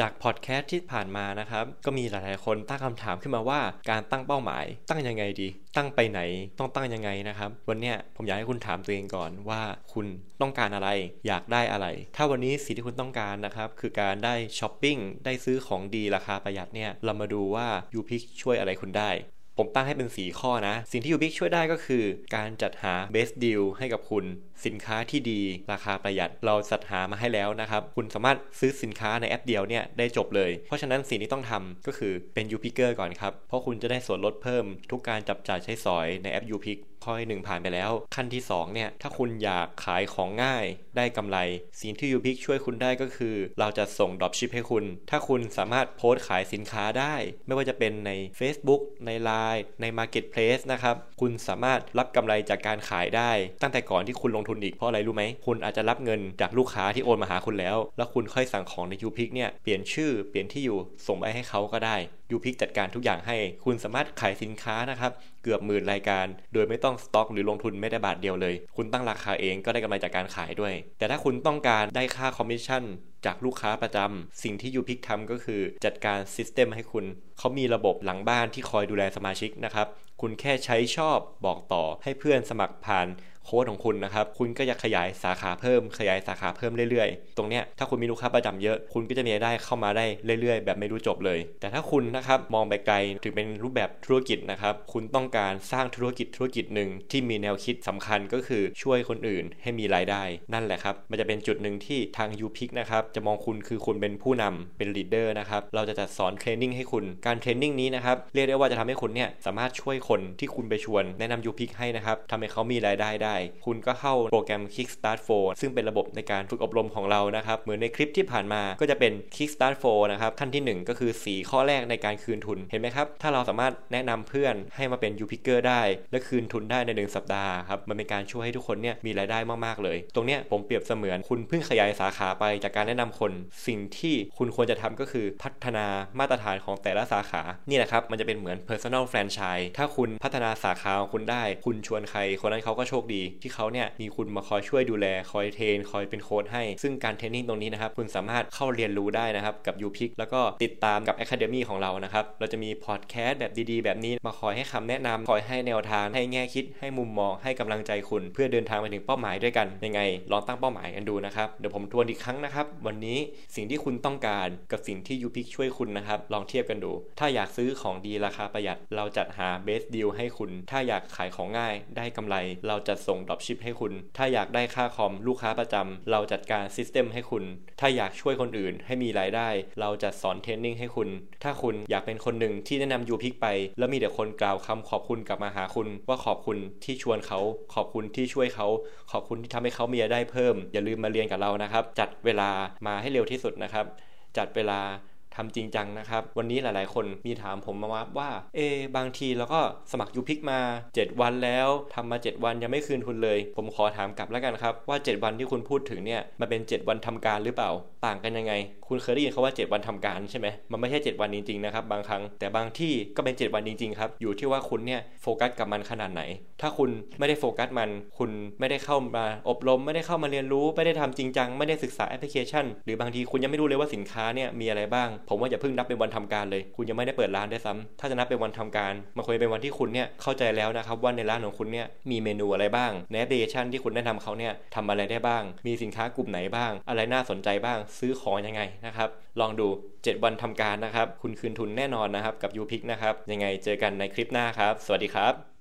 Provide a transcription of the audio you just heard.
จากพอดแคสต์ที่ผ่านมานะครับ ก็มีหลายๆคนตั้งคำถามขึ้นมาว่าการตั้งเป้าหมาย ตั้งยังไงดี ตั้งไปไหนต้องตั้งยังไงนะครับ วันนี้ผมอยากให้คุณถามตัวเองก่อนว่าคุณต้องการอะไร อยากได้อะไร ถ้าวันนี้สิ่งที่คุณต้องการนะครับ คือการได้ช้อปปิ้งได้ซื้อของดีราคาประหยัดเนี่ยเรามาดูว่า u p i c ช่วยอะไรคุณได้ ผมตั้งให้เป็น 4 ข้อนะ สิ่งที่ u p i c ช่วยได้ก็คือ การจัดหา best deal ให้กับคุณ สินค้าที่ดี ราคาประหยัด เราจัดหามาให้แล้วนะครับ คุณสามารถซื้อสินค้าในแอปเดียวเนี่ยได้จบเลย เพราะฉะนั้นสิ่งที่ต้องทำก็คือเป็น u p i c k e r ก่อนครับ เพราะคุณจะได้ส่วนลดเพิ่ม ทุกการจับจ่ายใช้สอยในแอป u p i c ข้อหนึ่งผ่านไปแล้ว ขั้นที่ 2 เนี่ย ถ้าคุณอยากขายของง่าย ได้กำไร สิ่งที่ u p i c ช่วยคุณได้ก็คือ เราจะส่ง dropship ให้คุณ ถ้าคุณสามารถโพสต์ขายสินค้าได้ ไม่ว่าจะเป็นใน Facebook ใน Line ใน Marketplace นะครับ คุณสามารถรับกำไรจากการขายได้ ตั้งแต่ก่อนที่คุณลงทุนอีกเพราะอะไรรู้ไหม คุณอาจจะรับเงินจากลูกค้าที่โอนมาหาคุณแล้ว แล้วคุณค่อยสั่งของใน u p i c เนี่ย เปลี่ยนชื่อ เปลี่ยนที่อยู่ ส่งไปให้เขาก็ได้ u p i c จัดการทุกอย่างให้ คุณสามารถขายสินค้านะครับ เกือบหมื่นรายการ โดยไม่ต้องสต็อกหรือลงทุนไม่ได้บาทเดียวเลย คุณตั้งราคาเองก็ได้กำไรจากการขายด้วย แต่ถ้าคุณต้องการได้ค่าคอมมิชชั่น จากลูกค้าประจำสิ่งที่ u p i c ทำก็คือจัดการ system ให้คุณ เขามีระบบหลังบ้านที่คอยดูแลสมาชิกนะครับ คุณแค่ใช้ชอบบอกต่อให้เพื่อนสมัครผ่านโค้ดของคุณนะครับ คุณก็จะขยายสาขาเพิ่ม ขยายสาขาเพิ่มเรื่อยๆ ตรงเนี้ยถ้าคุณมีลูกค้าประจำเยอะ คุณก็จะมีรายได้เข้ามาได้เรื่อยๆ แบบไม่รู้จบเลย แต่ถ้าคุณนะครับมองไปไกลถึงเป็นรูปแบบธุรกิจนะครับ คุณต้องการสร้างธุรกิจธุรกิจหนึ่งที่มีแนวคิดสำคัญก็คือช่วยคนอื่นให้มีรายได้ นั่นแหละครับ มันจะเป็นจุดหนึ่งที่ทาง u p i c นะครับ จะมองคุณคือคุณเป็นผู้นำเป็น leader นะครับ เราจะจัดสอน training ให้คุณ การ training นี้นะครับ เรียกได้ว่าจะทำให้คุณเนี่ยสามารถช่วยคนที่คุณไปชวนแนะนำ u p i c ให้นะครับทำให้เขามีรายได้ได้ คุณก็เข้าโปรแกรม Kickstart 4 ซึ่งเป็นระบบในการฝึกอบรมของเรานะครับ เหมือนในคลิปที่ผ่านมาก็จะเป็น Kickstart 4นะครับขั้นที่ 1 ก็คือ 4 ข้อแรกในการคืนทุนเห็นไหมครับ ถ้าเราสามารถแนะนำเพื่อนให้มาเป็น u p i c k e r ได้ และคืนทุนได้ใน 1 สัปดาห์ครับมันเป็นการช่วยให้ทุกคนเนี่ยมีรายได้มากๆเลย ตรงเนี้ยผมเปรียบเสมือนคุณเพิ่งขยายสาขาไปจากการแนะนำคน สิ่งที่คุณควรจะทำก็คือพัฒนามาตรฐานของแต่ละสาขานี่แหละครับมันจะเป็นเหมือน personal franchise ถ้าคุณพัฒนาสาขาของคุณได้ คุณชวนใคร คนนั้นเขาก็โชคดี ที่เขาเนี่ยมีคุณมาคอยช่วยดูแลคอย train คอยเป็นโค้ชให้ ซึ่งการ training ตรงนี้นะครับคุณสามารถเข้าเรียนรู้ได้นะครับกับ u p i c แล้วก็ติดตามกับ Academy ของเรานะครับเราจะมีพอดแคสต์แบบดีๆ แบบนี้มาคอยให้คำแนะนำคอยให้แนวทางให้แง่คิดให้มุมมองให้กำลังใจคุณ เพื่อเดินทางไปถึงเป้าหมายด้วยกันยังไง ลองตั้งเป้าหมายกันดูนะครับเดี๋ยวผมทวนอีกครั้งนะครับ วันนี้สิ่งที่คุณต้องการกับสิ่งที่ u p i c ช่วยคุณนะครับลองเทียบกันดู ถ้าอยากซื้อของดีราคาประหยัดเราจัดหา best deal ให้คุณ ถ้าอยากขายของง่ายได้กำไร เราจัดส่ง dropship ให้คุณ ถ้าอยากได้ค่าคอมลูกค้าประจำเราจัดการ system ให้คุณ ถ้าอยากช่วยคนอื่นให้มีรายได้ เราจะสอน training ให้คุณ ถ้าคุณอยากเป็นคนหนึ่งที่แนะนำ UPIC ไป แล้วมีแต่คนกล่าวคำขอบคุณกลับมาหาคุณ ว่าขอบคุณที่ชวนเขาขอบคุณที่ช่วยเขาขอบคุณที่ทำให้เขามีรายได้เพิ่ม อย่าลืมมาเรียนกับเรานะครับ จัดเวลามาให้เร็วที่สุดนะครับ จัดเวลา ทำจริงจังนะครับ วันนี้หลายๆ คนมีถามผมมาว่า เอบางทีเราก็สมัคร UPIC มา 7 วันแล้วทำมา 7 วันยังไม่คืนทุนเลย ผมขอถามกลับแล้วกันครับ ว่า 7 วันที่คุณพูดถึงเนี่ยมันเป็น 7 วันทำการหรือเปล่า ต่างกันยังไง คุณเคยได้ยินเขาว่า 7 วันทำการใช่ไหมมันไม่ใช่ 7 วันจริงๆนะครับบางครั้งแต่บางที่ก็เป็น 7 วันจริงๆครับอยู่ที่ว่าคุณเนี่ยโฟกัสกับมันขนาดไหน ถ้าคุณไม่ได้โฟกัสมัน คุณไม่ได้เข้ามาอบรม ไม่ได้เข้ามาเรียนรู้ไม่ได้ทำจริงจังไม่ได้ศึกษาแอปพลิเคชัน หรือบางทีคุณยังไม่รู้เลยว่าสินค้าเนี่ยมีอะไรบ้างผมว่าอย่าเพิ่งนับเป็นวันทำการเลย คุณยังไม่ได้เปิดร้านด้วยซ้ำถ้าจะนับเป็นวันทำการมันควรเป็นวันที่คุณเนี่ยเข้าใจแล้วนะครับว่าในร้านของคุณเนี่ยมีเมนูอะไรบ้างในแอปพลิเคชันที่คุณได้ทำเขาเนี่ยทำอะไรได้บ้าง มีสินค้ากลุ่มไหนบ้าง อะไรน่าสนใจบ้าง ซื้อของยังไงนะครับ ลองดู 7 วันทำการนะครับ คุณคืนทุนแน่นอนนะครับกับ u p i c นะครับ ยังไงเจอกันในคลิปหน้าครับ สวัสดีครับ